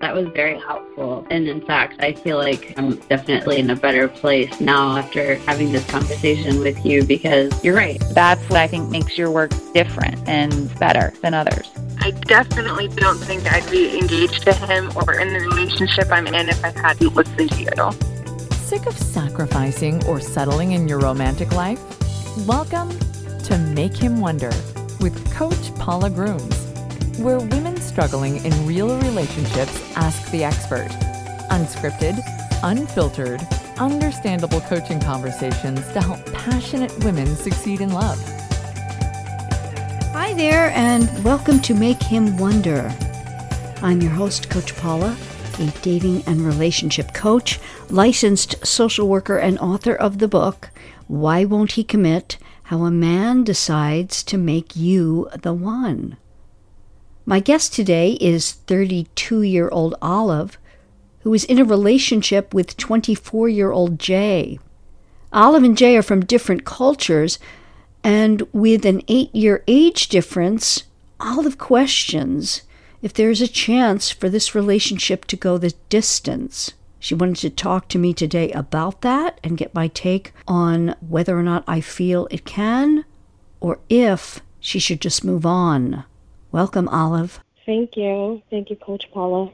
That was very helpful. And in fact, I feel like I'm definitely in a better place now after having this conversation with you because you're right. That's what I think makes your work different and better than others. I definitely don't think I'd be engaged to him or in the relationship I'm in if I hadn't listened to you. Sick of sacrificing or settling in your romantic life? Welcome to Make Him Wonder with Coach Paula Grooms where women struggling in real relationships ask the expert. Unscripted, unfiltered, understandable coaching conversations to help passionate women succeed in love. Hi there, and welcome to Make Him Wonder. I'm your host, Coach Paula, a dating and relationship coach, licensed social worker, and author of the book, Why Won't He Commit? How a Man Decides to Make You the One. My guest today is 32 year old Olive, who is in a relationship with 24 year old Jay. Olive and Jay are from different cultures, and with an eight year age difference, Olive questions if there's a chance for this relationship to go the distance. She wanted to talk to me today about that and get my take on whether or not I feel it can or if she should just move on. Welcome, Olive. Thank you. Thank you, Coach Paula.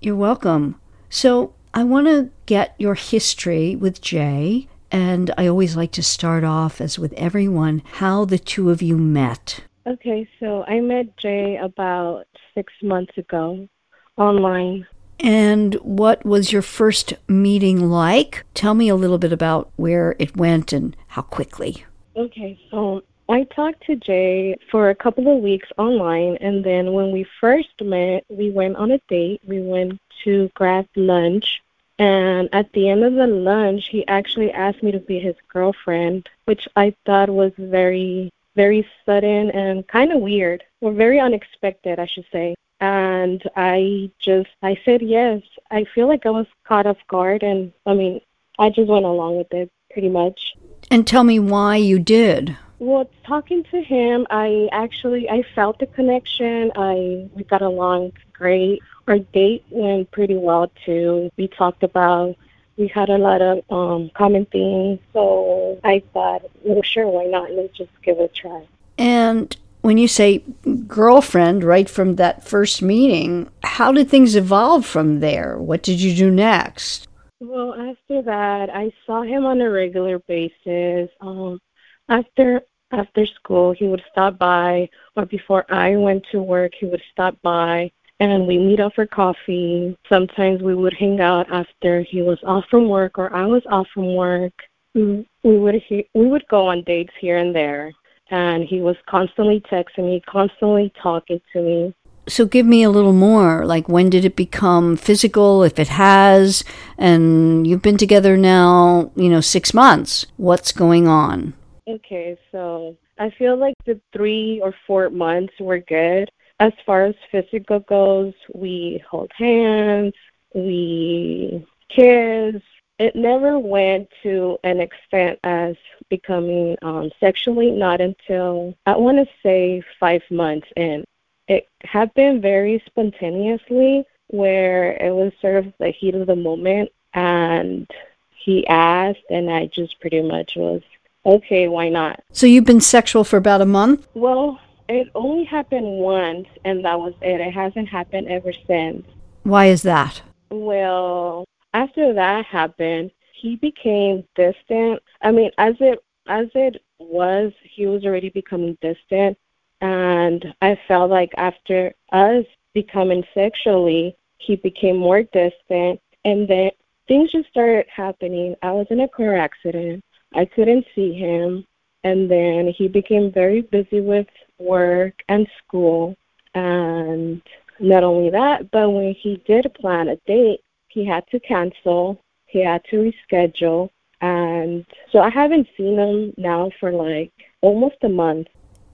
You're welcome. So, I want to get your history with Jay, and I always like to start off, as with everyone, how the two of you met. Okay, so I met Jay about six months ago online. And what was your first meeting like? Tell me a little bit about where it went and how quickly. Okay, so I talked to Jay for a couple of weeks online, and then when we first met, we went on a date. We went to grab lunch, and at the end of the lunch, he actually asked me to be his girlfriend, which I thought was very, very sudden and kind of weird, or very unexpected, I should say. And I just, I said yes. I feel like I was caught off guard, and I mean, I just went along with it pretty much. And tell me why you did. Well, talking to him, I actually I felt the connection. I we got along great. Our date went pretty well too. We talked about we had a lot of um, common things, so I thought, well, sure, why not? Let's just give it a try. And when you say girlfriend, right from that first meeting, how did things evolve from there? What did you do next? Well, after that, I saw him on a regular basis. Um, after after school, he would stop by, or before I went to work, he would stop by and we meet up for coffee. Sometimes we would hang out after he was off from work or I was off from work. Mm, we would we would go on dates here and there, and he was constantly texting me, constantly talking to me. So give me a little more. Like when did it become physical, if it has? And you've been together now, you know, six months. What's going on? Okay, so I feel like the three or four months were good. As far as physical goes, we hold hands, we kiss. It never went to an extent as becoming um, sexually, not until I want to say five months in. It happened very spontaneously, where it was sort of the heat of the moment, and he asked, and I just pretty much was okay, why not? So you've been sexual for about a month? Well, it only happened once, and that was it. It hasn't happened ever since. Why is that? Well, after that happened, he became distant. I mean, as it as it was, he was already becoming distant, and I felt like after us becoming sexually, he became more distant, and then things just started happening. I was in a car accident. I couldn't see him. And then he became very busy with work and school. And not only that, but when he did plan a date, he had to cancel, he had to reschedule. And so I haven't seen him now for like almost a month.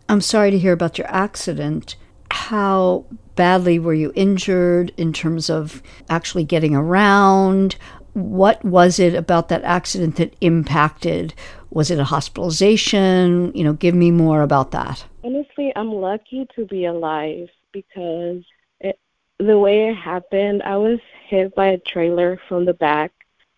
I'm sorry to hear about your accident. How badly were you injured in terms of actually getting around? What was it about that accident that impacted? Was it a hospitalization? You know, give me more about that. Honestly, I'm lucky to be alive because it, the way it happened, I was hit by a trailer from the back,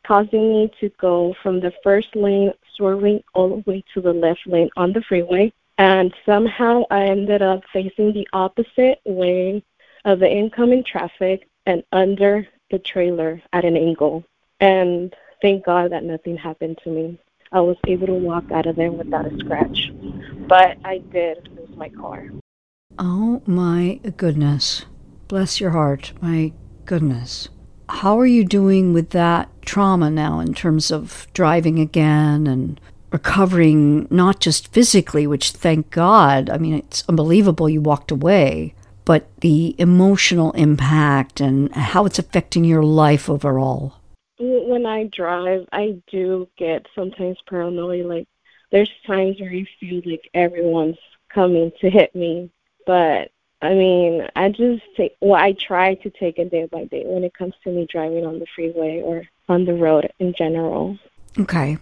causing me to go from the first lane, swerving all the way to the left lane on the freeway. And somehow I ended up facing the opposite way of the incoming traffic and under the trailer at an angle. And thank God that nothing happened to me. I was able to walk out of there without a scratch. But I did lose my car. Oh my goodness. Bless your heart. My goodness. How are you doing with that trauma now in terms of driving again and recovering, not just physically, which thank God, I mean, it's unbelievable you walked away, but the emotional impact and how it's affecting your life overall? When I drive, I do get sometimes paranoid. Like, there's times where you feel like everyone's coming to hit me. But, I mean, I just take, well, I try to take it day by day when it comes to me driving on the freeway or on the road in general. Okay.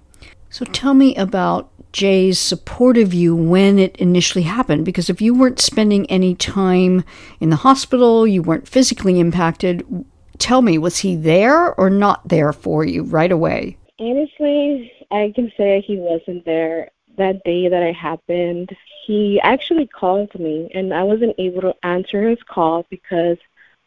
So tell me about Jay's support of you when it initially happened. Because if you weren't spending any time in the hospital, you weren't physically impacted, tell me, was he there or not there for you right away? Honestly, I can say he wasn't there that day that it happened. He actually called me, and I wasn't able to answer his call because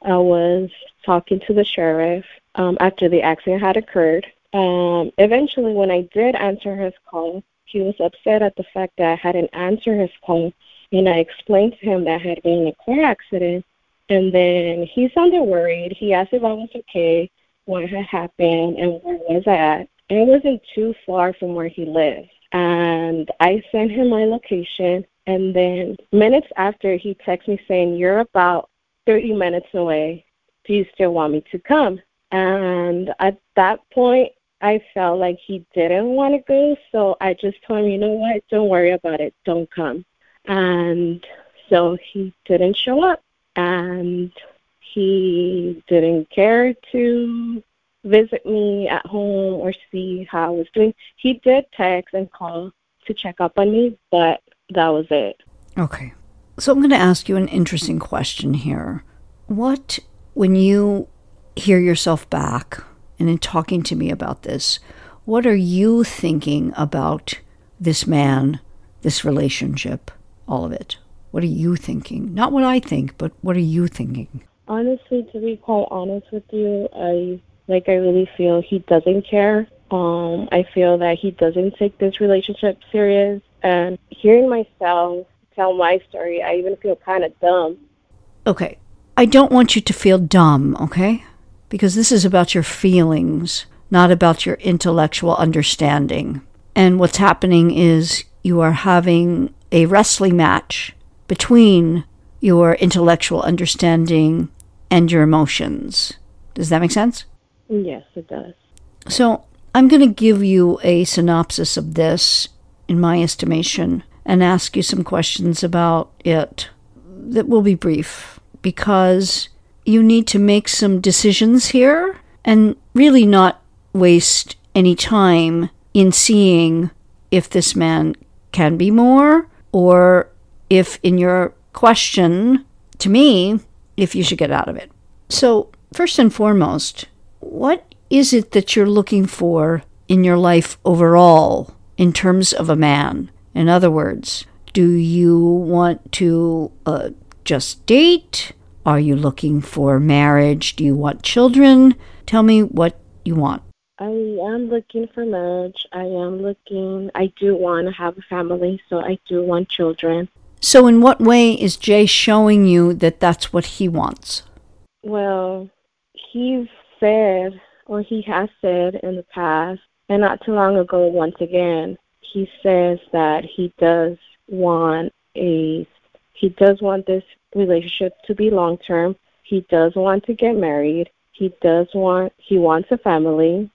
I was talking to the sheriff um, after the accident had occurred. Um, eventually, when I did answer his call, he was upset at the fact that I hadn't answered his call, and I explained to him that I had been in a car accident. And then he sounded worried. He asked if I was okay, what had happened, and where was I at. And it wasn't too far from where he lived. And I sent him my location. And then minutes after, he texted me saying, You're about 30 minutes away. Do you still want me to come? And at that point, I felt like he didn't want to go, so I just told him, you know what, don't worry about it, don't come. And so he didn't show up, and he didn't care to visit me at home or see how I was doing. He did text and call to check up on me, but that was it. Okay. So I'm going to ask you an interesting question here. What, when you hear yourself back and in talking to me about this, what are you thinking about this man, this relationship, all of it? What are you thinking? Not what I think, but what are you thinking? Honestly, to be quite honest with you, I like I really feel he doesn't care. Um, I feel that he doesn't take this relationship serious. And hearing myself tell my story, I even feel kind of dumb. Okay. I don't want you to feel dumb, okay? because this is about your feelings, not about your intellectual understanding. And what's happening is you are having a wrestling match between your intellectual understanding and your emotions. Does that make sense? Yes, it does. So I'm going to give you a synopsis of this, in my estimation, and ask you some questions about it that will be brief because you need to make some decisions here and really not waste any time in seeing if this man can be more or if in your question to me if you should get out of it. So, first and foremost, what is it that you're looking for in your life overall in terms of a man? In other words, do you want to uh, just date? Are you looking for marriage? Do you want children? Tell me what you want. I am looking for marriage. I am looking, I do want to have a family, so I do want children. So, in what way is Jay showing you that that's what he wants? Well, he's said, or he has said in the past, and not too long ago, once again, he says that he does want a he does want this relationship to be long term. He does want to get married. He does want he wants a family,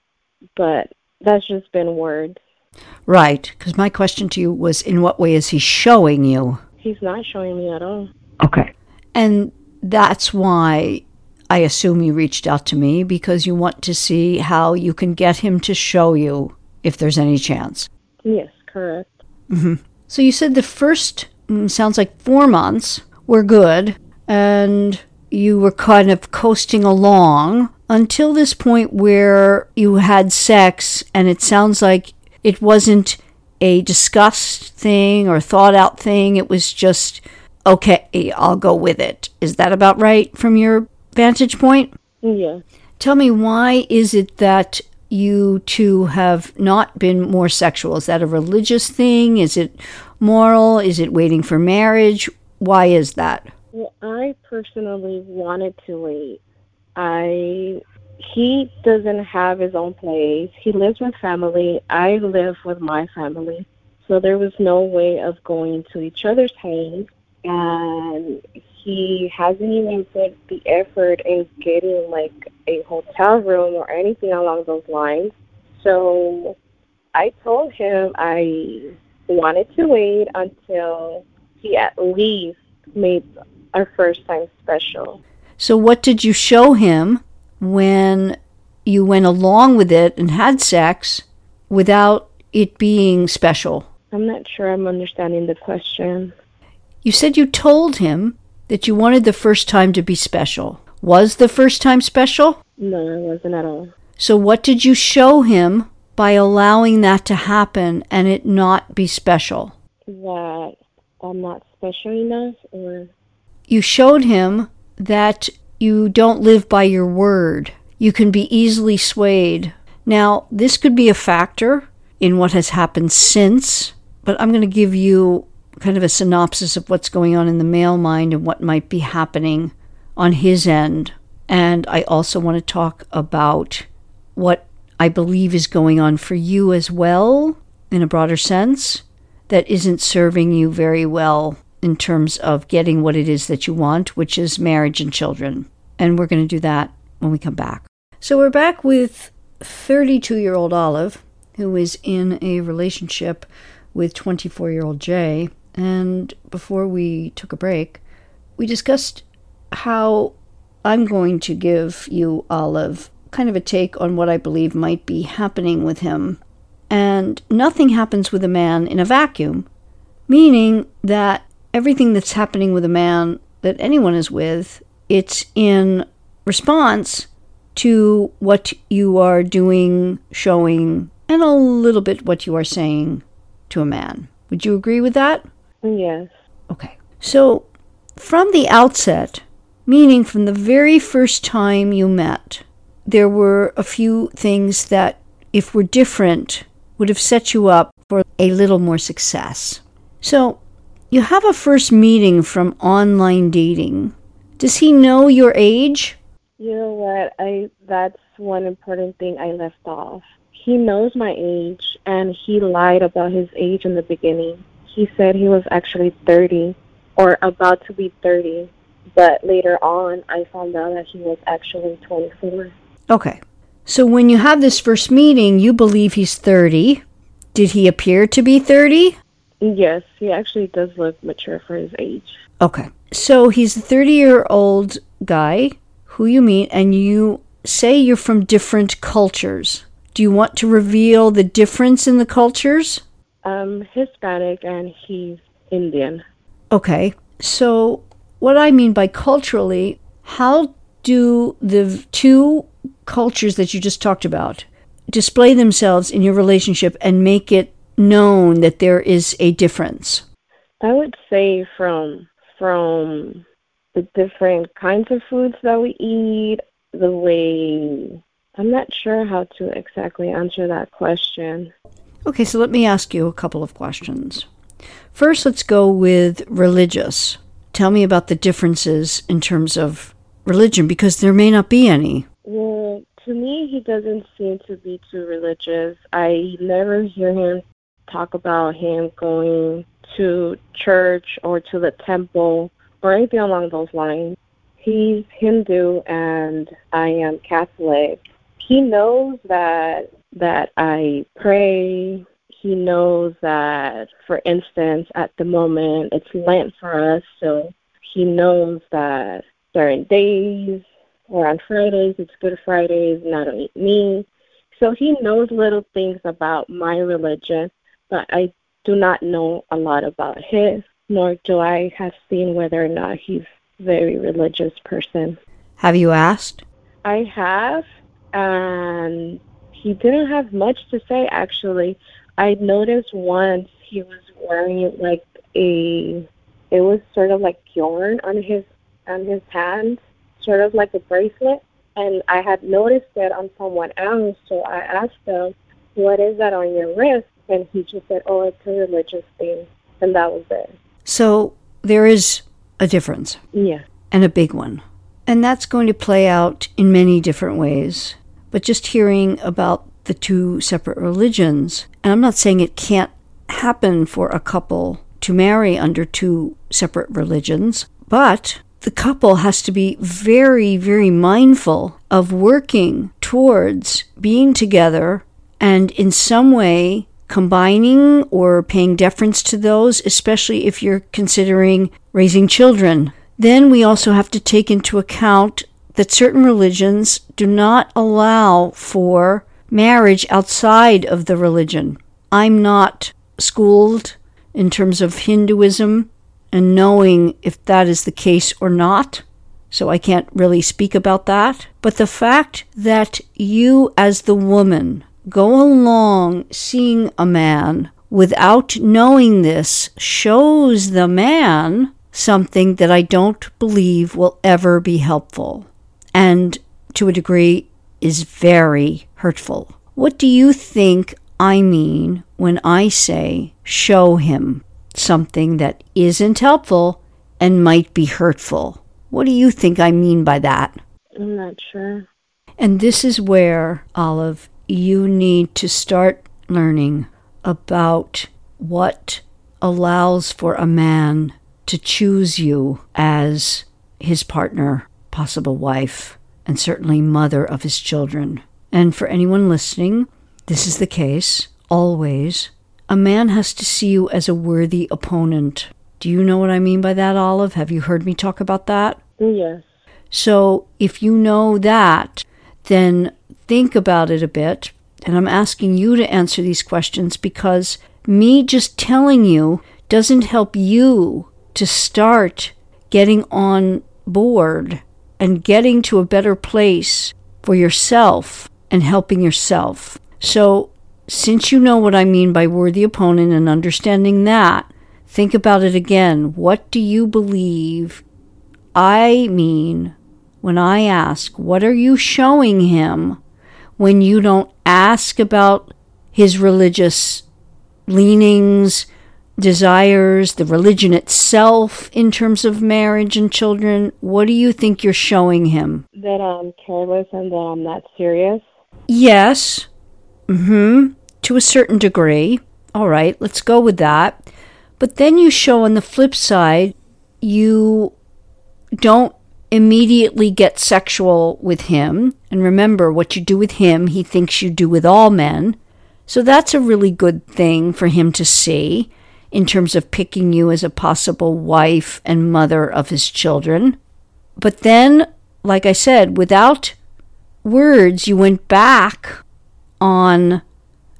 but that's just been words. Right, because my question to you was in what way is he showing you? He's not showing me at all. Okay. And that's why I assume you reached out to me because you want to see how you can get him to show you if there's any chance. Yes, correct. Mm-hmm. So you said the first mm, sounds like four months were good and you were kind of coasting along until this point where you had sex, and it sounds like it wasn't a discussed thing or thought out thing. It was just, okay, I'll go with it. Is that about right from your vantage point? Yeah. Tell me, why is it that you two have not been more sexual? Is that a religious thing? Is it moral? Is it waiting for marriage? Why is that? Well, I personally wanted to wait. I he doesn't have his own place. He lives with family. I live with my family. So there was no way of going to each other's homes and he hasn't even put the effort in getting like a hotel room or anything along those lines. So I told him I wanted to wait until he at least made our first time special. So, what did you show him when you went along with it and had sex without it being special? I'm not sure I'm understanding the question. You said you told him that you wanted the first time to be special. Was the first time special? No, it wasn't at all. So, what did you show him by allowing that to happen and it not be special? That I'm not special enough, or You showed him that you don't live by your word. You can be easily swayed. Now, this could be a factor in what has happened since, but I'm going to give you kind of a synopsis of what's going on in the male mind and what might be happening on his end. And I also want to talk about what I believe is going on for you as well, in a broader sense, that isn't serving you very well in terms of getting what it is that you want, which is marriage and children. And we're going to do that when we come back. So we're back with 32 year old Olive, who is in a relationship with 24 year old Jay. And before we took a break, we discussed how I'm going to give you, Olive, kind of a take on what I believe might be happening with him. And nothing happens with a man in a vacuum, meaning that everything that's happening with a man that anyone is with, it's in response to what you are doing, showing, and a little bit what you are saying to a man. Would you agree with that? yes, Okay. So, from the outset, meaning from the very first time you met, there were a few things that, if were different, would have set you up for a little more success. So, you have a first meeting from online dating. Does he know your age? you know what? I that's one important thing I left off. He knows my age, and he lied about his age in the beginning. He said he was actually 30 or about to be 30, but later on, I found out that he was actually 24. Okay. So, when you have this first meeting, you believe he's 30. Did he appear to be 30? Yes, he actually does look mature for his age. Okay. So he's a 30 year old guy who you meet, and you say you're from different cultures. Do you want to reveal the difference in the cultures? Um, Hispanic and he's Indian. Okay. So, what I mean by culturally, how do the two cultures that you just talked about display themselves in your relationship and make it known that there is a difference? I would say from from the different kinds of foods that we eat, the way I'm not sure how to exactly answer that question. Okay, so let me ask you a couple of questions. First, let's go with religious. Tell me about the differences in terms of religion because there may not be any. Well, to me, he doesn't seem to be too religious. I never hear him talk about him going to church or to the temple or anything along those lines. He's Hindu and I am Catholic. He knows that that I pray. He knows that, for instance, at the moment it's Lent for us, so he knows that during days or on Fridays it's Good Fridays and I don't eat meat. So he knows little things about my religion, but I do not know a lot about his, nor do I have seen whether or not he's very religious person. Have you asked? I have, and he didn't have much to say actually. I noticed once he was wearing like a, it was sort of like yarn on his on his hand, sort of like a bracelet, and I had noticed it on someone else. So I asked him, "What is that on your wrist?" And he just said, "Oh, it's a religious thing," and that was it. So there is a difference. Yeah. And a big one. And that's going to play out in many different ways. But just hearing about the two separate religions, and I'm not saying it can't happen for a couple to marry under two separate religions, but the couple has to be very, very mindful of working towards being together and in some way combining or paying deference to those, especially if you're considering raising children. Then we also have to take into account that certain religions do not allow for marriage outside of the religion. I'm not schooled in terms of Hinduism and knowing if that is the case or not. So I can't really speak about that. But the fact that you, as the woman, go along seeing a man without knowing this shows the man something that I don't believe will ever be helpful. And to a degree, is very hurtful. What do you think I mean when I say show him? something that isn't helpful and might be hurtful. What do you think I mean by that? I'm not sure. And this is where, Olive, you need to start learning about what allows for a man to choose you as his partner, possible wife, and certainly mother of his children. And for anyone listening, this is the case always a man has to see you as a worthy opponent. Do you know what I mean by that, Olive? Have you heard me talk about that? Yes. So if you know that, then think about it a bit. And I'm asking you to answer these questions because me just telling you doesn't help you to start getting on board and getting to a better place for yourself and helping yourself. So since you know what I mean by worthy opponent and understanding that, think about it again. What do you believe I mean when I ask, what are you showing him when you don't ask about his religious leanings, desires, the religion itself in terms of marriage and children? What do you think you're showing him? That I'm careless and that I'm not serious. Yes, hmm To a certain degree. All right, let's go with that. But then you show on the flip side, you don't immediately get sexual with him. And remember, what you do with him, he thinks you do with all men. So that's a really good thing for him to see in terms of picking you as a possible wife and mother of his children. But then, like I said, without words, you went back on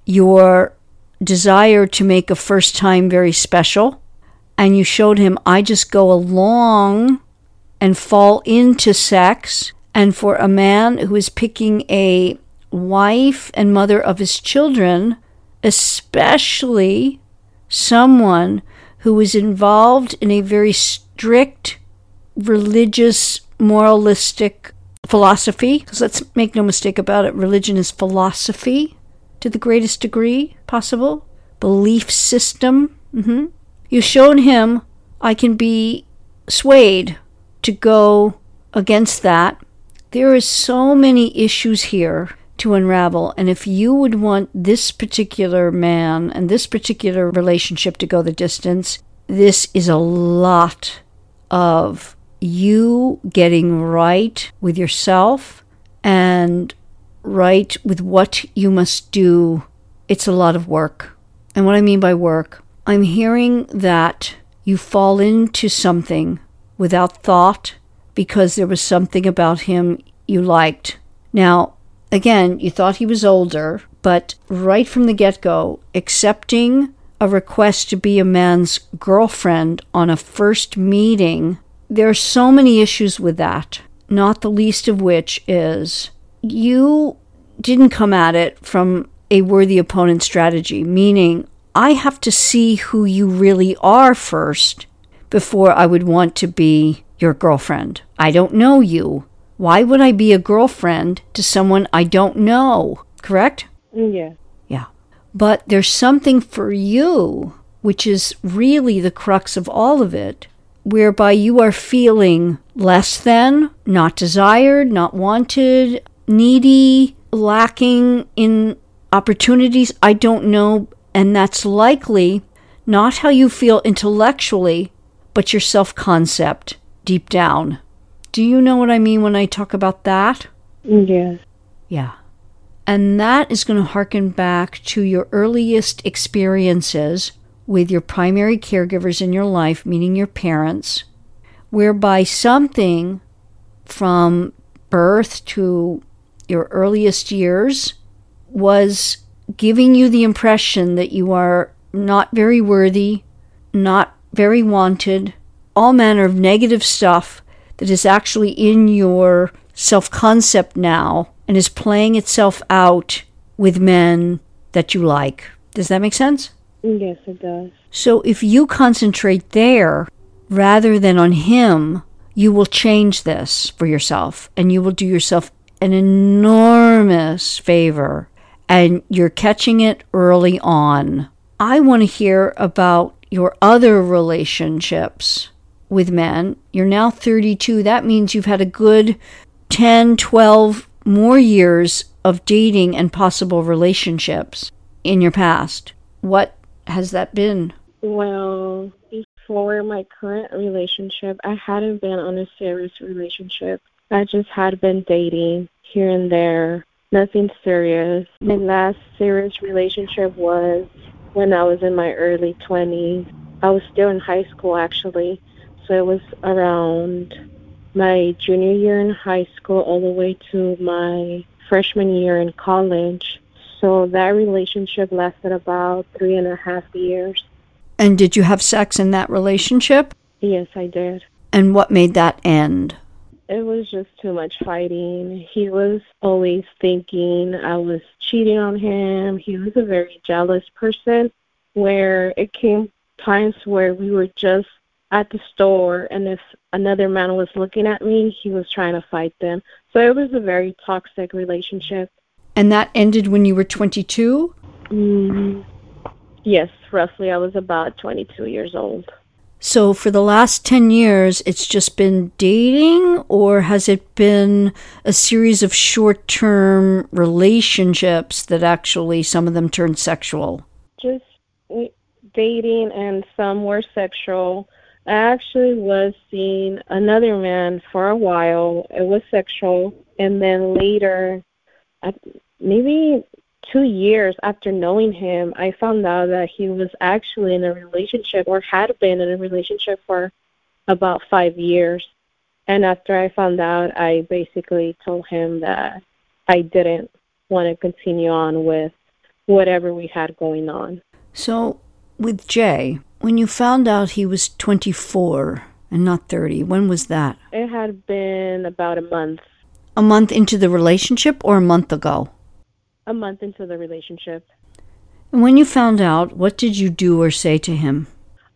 your desire to make a first time very special. And you showed him, I just go along and fall into sex. And for a man who is picking a wife and mother of his children, especially someone who is involved in a very strict religious, moralistic philosophy, because let's make no mistake about it, religion is philosophy to the greatest degree possible, belief system. Mm-hmm. You've shown him I can be swayed to go against that. There is so many issues here to unravel. And if you would want this particular man and this particular relationship to go the distance, this is a lot of you getting right with yourself and right with what you must do, it's a lot of work. And what I mean by work, I'm hearing that you fall into something without thought because there was something about him you liked. Now, again, you thought he was older, but right from the get go, accepting a request to be a man's girlfriend on a first meeting there are so many issues with that, not the least of which is you didn't come at it from a worthy opponent strategy, meaning I have to see who you really are first before I would want to be your girlfriend. I don't know you. Why would I be a girlfriend to someone I don't know? Correct? Yeah. Yeah. But there's something for you, which is really the crux of all of it, whereby you are feeling less than, not desired, not wanted, needy, lacking in opportunities. I don't know. And that's likely not how you feel intellectually, but your self concept deep down. Do you know what I mean when I talk about that? Yes. Yeah. And that is going to harken back to your earliest experiences with your primary caregivers in your life, meaning your parents, whereby something from birth to your earliest years was giving you the impression that you are not very worthy, not very wanted, all manner of negative stuff that is actually in your self concept now and is playing itself out with men that you like. Does that make sense? Yes, it does. So if you concentrate there rather than on him, you will change this for yourself and you will do yourself an enormous favor and you're catching it early on. I want to hear about your other relationships with men. You're now 32. That means you've had a good 10, 12 more years of dating and possible relationships in your past. What has that been? Well, before my current relationship, I hadn't been on a serious relationship. I just had been dating here and there, nothing serious. My last serious relationship was when I was in my early 20s. I was still in high school actually, so it was around my junior year in high school all the way to my freshman year in college. So that relationship lasted about three and a half years. And did you have sex in that relationship? Yes, I did. And what made that end? It was just too much fighting. He was always thinking I was cheating on him. He was a very jealous person where it came times where we were just at the store and if another man was looking at me, he was trying to fight them. So it was a very toxic relationship. And that ended when you were 22? Mm, yes, roughly. I was about 22 years old. So for the last 10 years, it's just been dating, or has it been a series of short term relationships that actually some of them turned sexual? Just dating, and some were sexual. I actually was seeing another man for a while. It was sexual, and then later, maybe two years after knowing him, I found out that he was actually in a relationship or had been in a relationship for about five years. And after I found out, I basically told him that I didn't want to continue on with whatever we had going on. So, with Jay, when you found out he was 24 and not 30, when was that? It had been about a month. A month into the relationship or a month ago? A month into the relationship. And when you found out, what did you do or say to him?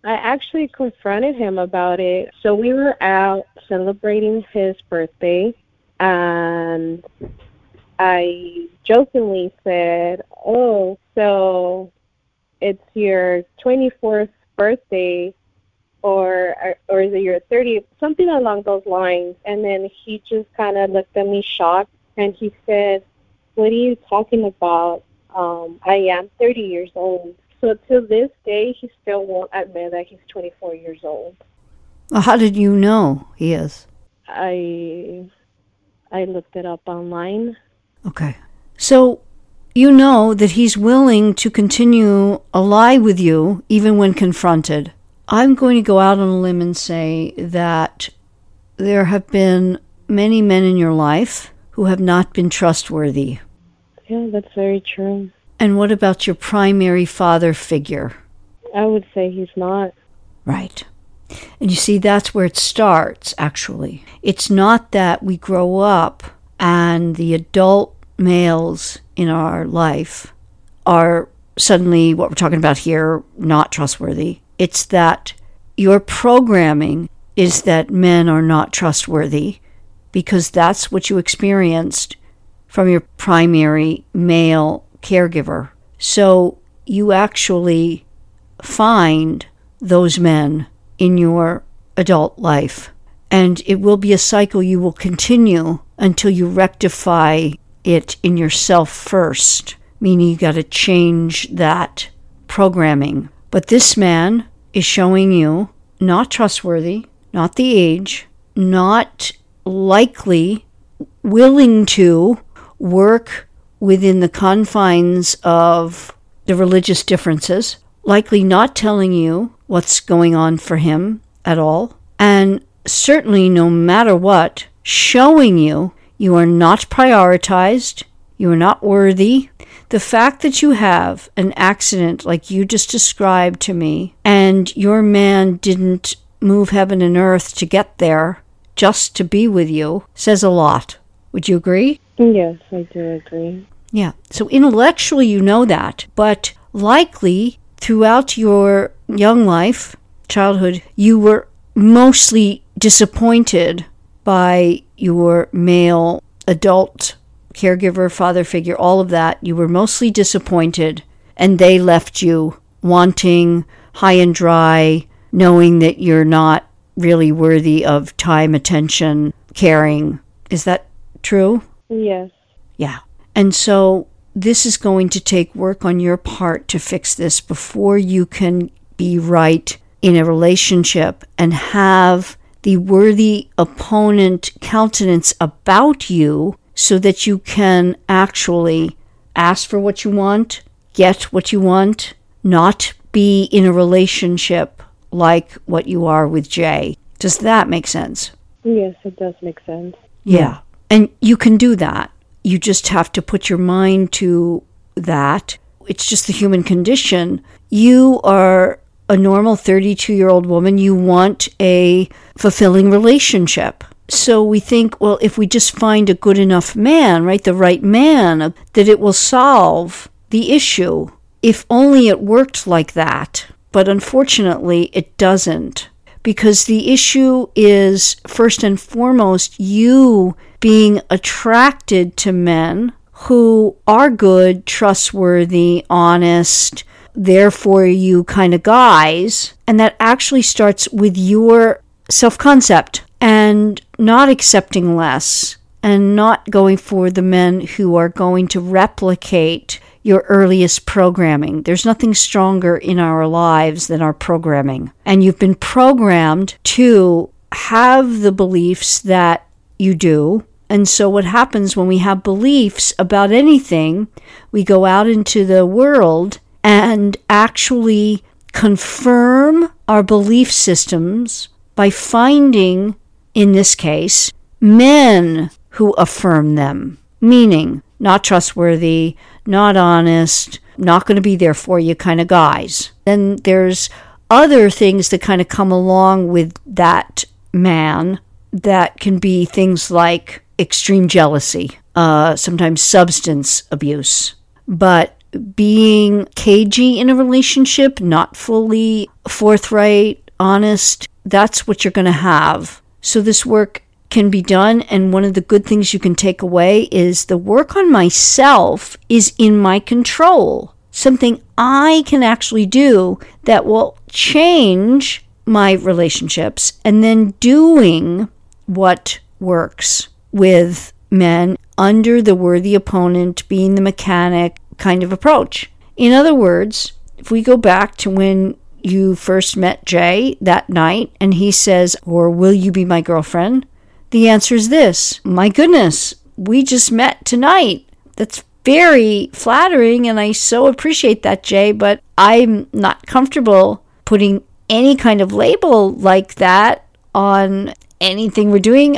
I actually confronted him about it. So we were out celebrating his birthday, and I jokingly said, Oh, so it's your 24th birthday or or is it your 30th something along those lines and then he just kind of looked at me shocked and he said what are you talking about? Um i am 30 years old. So to this day he still won't admit that he's 24 years old. How did you know he is? I i looked it up online. Okay. So you know that he's willing to continue a lie with you even when confronted. I'm going to go out on a limb and say that there have been many men in your life who have not been trustworthy. Yeah, that's very true. And what about your primary father figure? I would say he's not. Right. And you see, that's where it starts, actually. It's not that we grow up and the adult males in our life are suddenly, what we're talking about here, not trustworthy. It's that your programming is that men are not trustworthy because that's what you experienced from your primary male caregiver. So you actually find those men in your adult life. And it will be a cycle you will continue until you rectify it in yourself first, meaning you got to change that programming. But this man is showing you not trustworthy, not the age, not likely willing to work within the confines of the religious differences, likely not telling you what's going on for him at all, and certainly no matter what, showing you you are not prioritized, you are not worthy. The fact that you have an accident like you just described to me, and your man didn't move heaven and earth to get there just to be with you, says a lot. Would you agree? Yes, I do agree. Yeah. So intellectually, you know that, but likely throughout your young life, childhood, you were mostly disappointed by your male adult caregiver, father figure, all of that. You were mostly disappointed, and they left you wanting, high and dry, knowing that you're not really worthy of time, attention, caring. Is that true? Yes. Yeah. And so this is going to take work on your part to fix this before you can be right in a relationship and have the worthy opponent countenance about you so that you can actually ask for what you want, get what you want, not be in a relationship like what you are with Jay. Does that make sense? Yes, it does make sense. Yeah. And you can do that. You just have to put your mind to that. It's just the human condition. You are a normal 32 year old woman. You want a fulfilling relationship. So we think, well, if we just find a good enough man, right, the right man, that it will solve the issue. If only it worked like that. But unfortunately, it doesn't. Because the issue is, first and foremost, you being attracted to men who are good, trustworthy, honest, therefore you kind of guys. And that actually starts with your self concept and not accepting less and not going for the men who are going to replicate your earliest programming. There's nothing stronger in our lives than our programming. And you've been programmed to have the beliefs that you do. And so, what happens when we have beliefs about anything, we go out into the world and actually confirm our belief systems by finding, in this case, men who affirm them, meaning not trustworthy, not honest, not going to be there for you kind of guys. Then there's other things that kind of come along with that man that can be things like extreme jealousy, uh, sometimes substance abuse. But being cagey in a relationship, not fully forthright, honest, that's what you're going to have. So this work can be done. And one of the good things you can take away is the work on myself is in my control. Something I can actually do that will change my relationships and then doing what works with men under the worthy opponent, being the mechanic kind of approach. In other words, if we go back to when you first met Jay that night and he says, Or will you be my girlfriend? The answer is this My goodness, we just met tonight. That's very flattering, and I so appreciate that, Jay, but I'm not comfortable putting any kind of label like that on anything we're doing.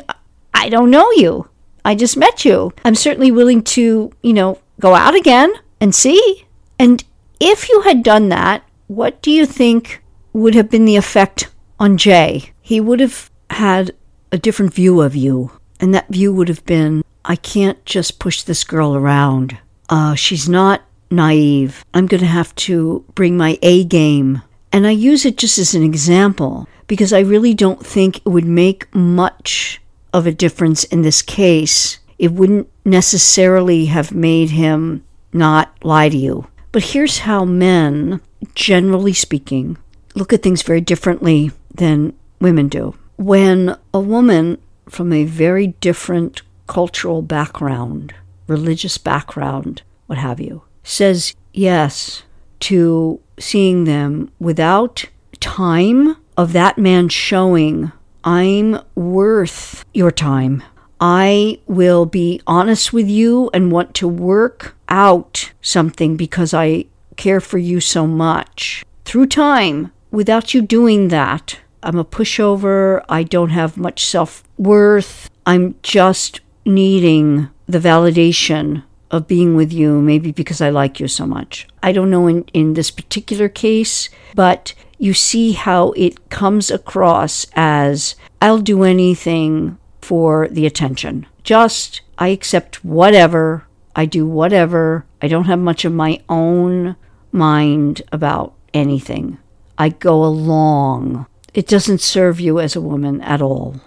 I don't know you. I just met you. I'm certainly willing to, you know, go out again and see. And if you had done that, what do you think would have been the effect on Jay, he would have had a different view of you. And that view would have been I can't just push this girl around. Uh, she's not naive. I'm going to have to bring my A game. And I use it just as an example because I really don't think it would make much of a difference in this case. It wouldn't necessarily have made him not lie to you. But here's how men, generally speaking, look at things very differently than women do. When a woman from a very different cultural background, religious background, what have you, says yes to seeing them without time of that man showing, I'm worth your time. I will be honest with you and want to work out something because I care for you so much. Through time, without you doing that, I'm a pushover. I don't have much self worth. I'm just needing the validation of being with you, maybe because I like you so much. I don't know in, in this particular case, but you see how it comes across as I'll do anything for the attention. Just, I accept whatever, I do whatever. I don't have much of my own mind about anything. I go along. It doesn't serve you as a woman at all.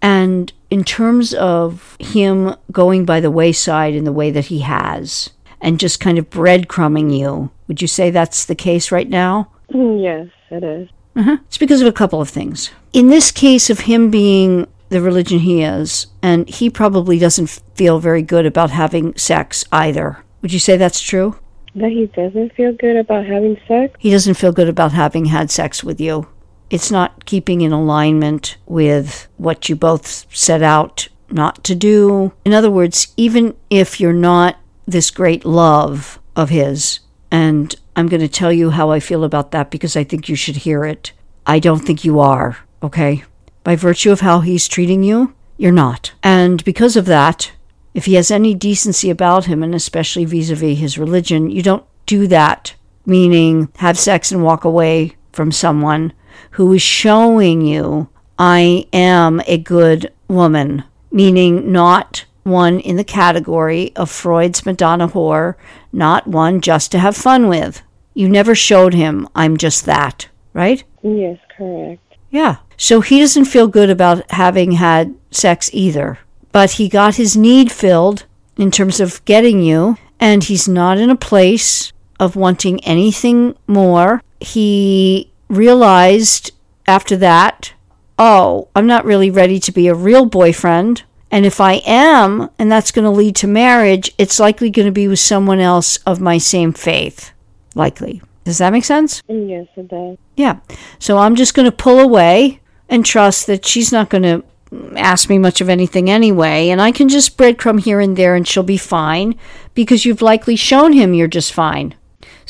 And in terms of him going by the wayside in the way that he has and just kind of breadcrumbing you, would you say that's the case right now? Mm, Yes, it is. Uh-huh. It's because of a couple of things. In this case of him being the religion he is, and he probably doesn't feel very good about having sex either. Would you say that's true? That he doesn't feel good about having sex? He doesn't feel good about having had sex with you. It's not keeping in alignment with what you both set out not to do. In other words, even if you're not this great love of his, and I'm going to tell you how I feel about that because I think you should hear it. I don't think you are, okay? By virtue of how he's treating you, you're not. And because of that, if he has any decency about him, and especially vis a vis his religion, you don't do that, meaning have sex and walk away from someone who is showing you, I am a good woman, meaning not one in the category of Freud's Madonna whore, not one just to have fun with. You never showed him, I'm just that, right? Yes, correct. Yeah. So he doesn't feel good about having had sex either. But he got his need filled in terms of getting you, and he's not in a place of wanting anything more. He realized after that, oh, I'm not really ready to be a real boyfriend. And if I am, and that's going to lead to marriage, it's likely going to be with someone else of my same faith. Likely. Does that make sense? Yes, it does. Yeah. So I'm just going to pull away and trust that she's not going to ask me much of anything anyway. And I can just breadcrumb here and there and she'll be fine because you've likely shown him you're just fine.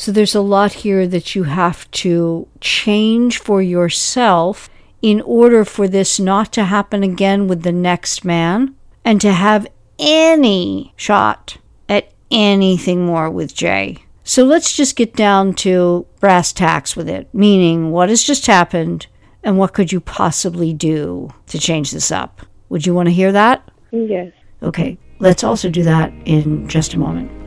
So there's a lot here that you have to change for yourself in order for this not to happen again with the next man and to have any shot at anything more with Jay. So let's just get down to brass tacks with it, meaning what has just happened and what could you possibly do to change this up? Would you want to hear that? Yes. Okay, let's also do that in just a moment.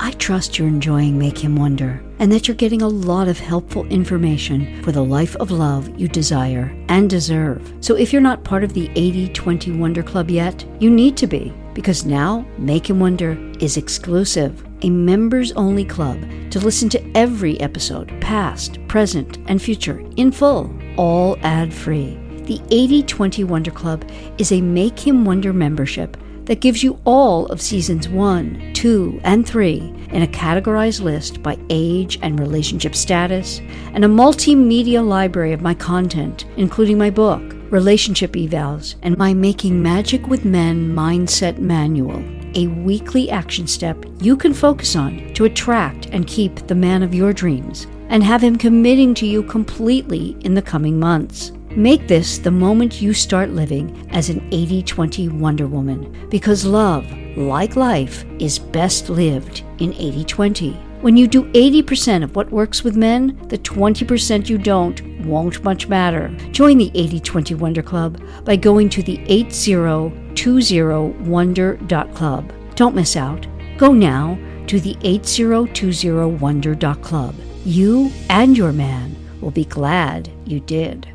I trust you're enjoying Make Him Wonder and that you're getting a lot of helpful information for the life of love you desire and deserve. So if you're not part of the 80 20 Wonder Club yet, you need to be because now Make Him Wonder is exclusive, a members only club to listen to every episode, past, present, and future, in full, all ad free. The 80 20 Wonder Club is a Make Him Wonder membership that gives you all of seasons 1, 2, and 3 in a categorized list by age and relationship status, and a multimedia library of my content, including my book, Relationship Evals, and my Making Magic with Men Mindset Manual, a weekly action step you can focus on to attract and keep the man of your dreams and have him committing to you completely in the coming months. Make this the moment you start living as an 80 20 Wonder Woman because love, like life, is best lived in 80 20. When you do 80% of what works with men, the 20% you don't won't much matter. Join the 8020 Wonder Club by going to the 8020wonder.club. Don't miss out. Go now to the 8020wonder.club. You and your man will be glad you did.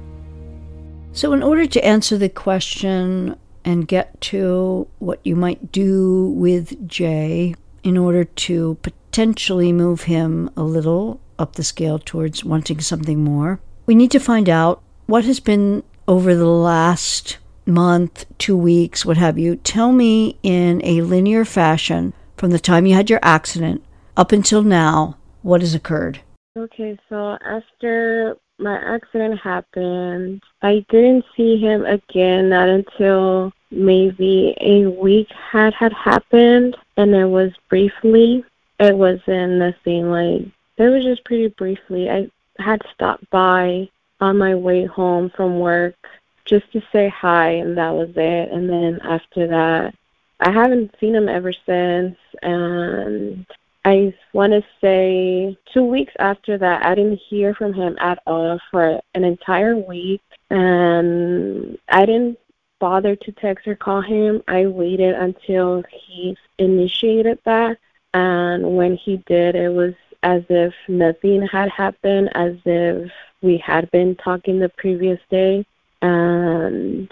So, in order to answer the question and get to what you might do with Jay in order to potentially move him a little up the scale towards wanting something more, we need to find out what has been over the last month, two weeks, what have you. Tell me in a linear fashion from the time you had your accident up until now what has occurred. Okay, so after my accident happened, I didn't see him again not until maybe a week had had happened and it was briefly. It wasn't nothing like it was just pretty briefly. I had stopped by on my way home from work just to say hi and that was it. And then after that I haven't seen him ever since and I want to say two weeks after that, I didn't hear from him at all for an entire week. And I didn't bother to text or call him. I waited until he initiated that. And when he did, it was as if nothing had happened, as if we had been talking the previous day. And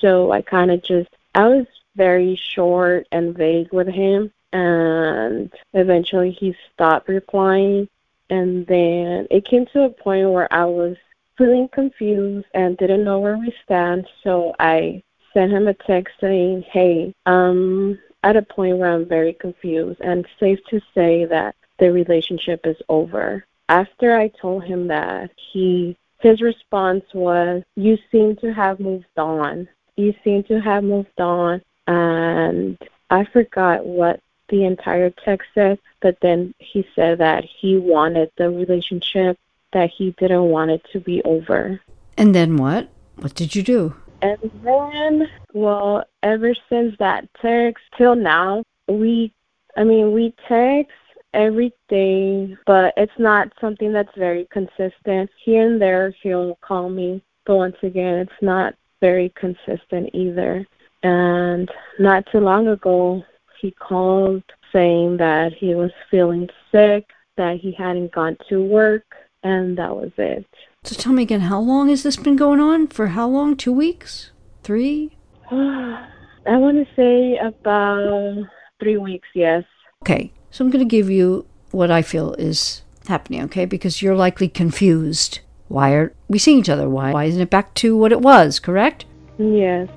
so I kind of just, I was very short and vague with him and eventually he stopped replying and then it came to a point where I was feeling confused and didn't know where we stand so I sent him a text saying, Hey, um at a point where I'm very confused and safe to say that the relationship is over. After I told him that, he his response was, You seem to have moved on. You seem to have moved on and I forgot what the entire text said, but then he said that he wanted the relationship, that he didn't want it to be over. And then what? What did you do? And then, well, ever since that text till now, we, I mean, we text every day, but it's not something that's very consistent. Here and there, he'll call me, but once again, it's not very consistent either. And not too long ago, he called saying that he was feeling sick, that he hadn't gone to work, and that was it. So tell me again, how long has this been going on? For how long? Two weeks? Three? I want to say about three weeks, yes. Okay, so I'm going to give you what I feel is happening, okay? Because you're likely confused. Why are we seeing each other? Why, why isn't it back to what it was, correct? Yes.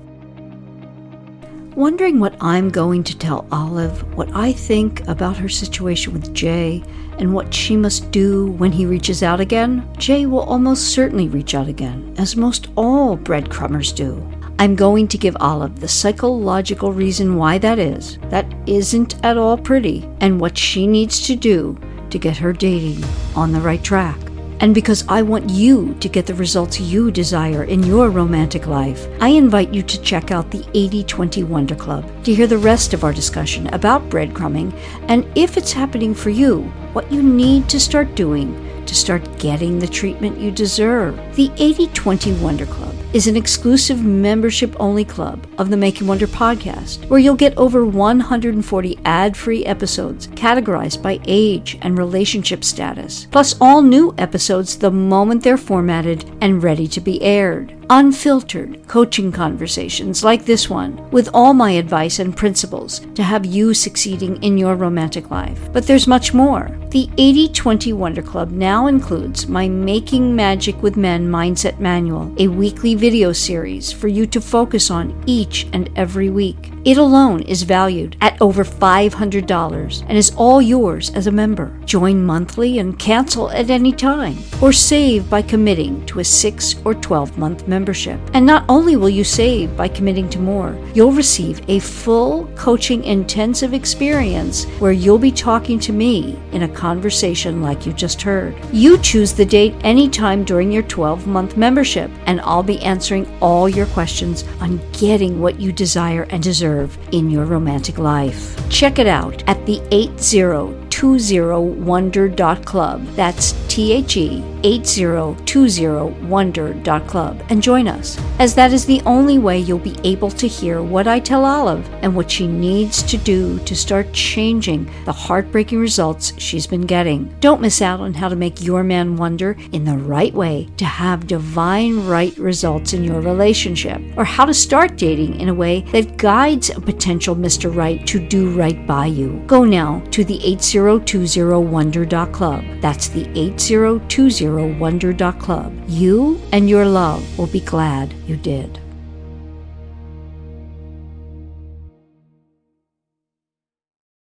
Wondering what I'm going to tell Olive, what I think about her situation with Jay, and what she must do when he reaches out again, Jay will almost certainly reach out again, as most all breadcrumbers do. I'm going to give Olive the psychological reason why that is. That isn't at all pretty, and what she needs to do to get her dating on the right track. And because I want you to get the results you desire in your romantic life, I invite you to check out the 8020 Wonder Club to hear the rest of our discussion about breadcrumbing and if it's happening for you, what you need to start doing to start getting the treatment you deserve. The 8020 Wonder Club is an exclusive membership only club of the Make Him Wonder podcast, where you'll get over 140 ad free episodes categorized by age and relationship status, plus all new episodes the moment they're formatted and ready to be aired. Unfiltered coaching conversations like this one, with all my advice and principles to have you succeeding in your romantic life. But there's much more. The 80 20 Wonder Club now includes my Making Magic with Men Mindset Manual, a weekly video series for you to focus on each and every week. It alone is valued at over $500 and is all yours as a member. Join monthly and cancel at any time, or save by committing to a 6 or 12 month membership. And not only will you save by committing to more, you'll receive a full coaching intensive experience where you'll be talking to me in a conversation like you just heard. You choose the date anytime during your 12 month membership, and I'll be answering all your questions on getting what you desire and deserve in your romantic life. Check it out at the 8020wonder.club. That's T T H E 8020wonder.club and join us, as that is the only way you'll be able to hear what I tell Olive and what she needs to do to start changing the heartbreaking results she's been getting. Don't miss out on how to make your man wonder in the right way to have divine right results in your relationship, or how to start dating in a way that guides a potential Mr. Right to do right by you. Go now to the 8020wonder.club. That's the 8020wonder.club. You and your love will be glad you did.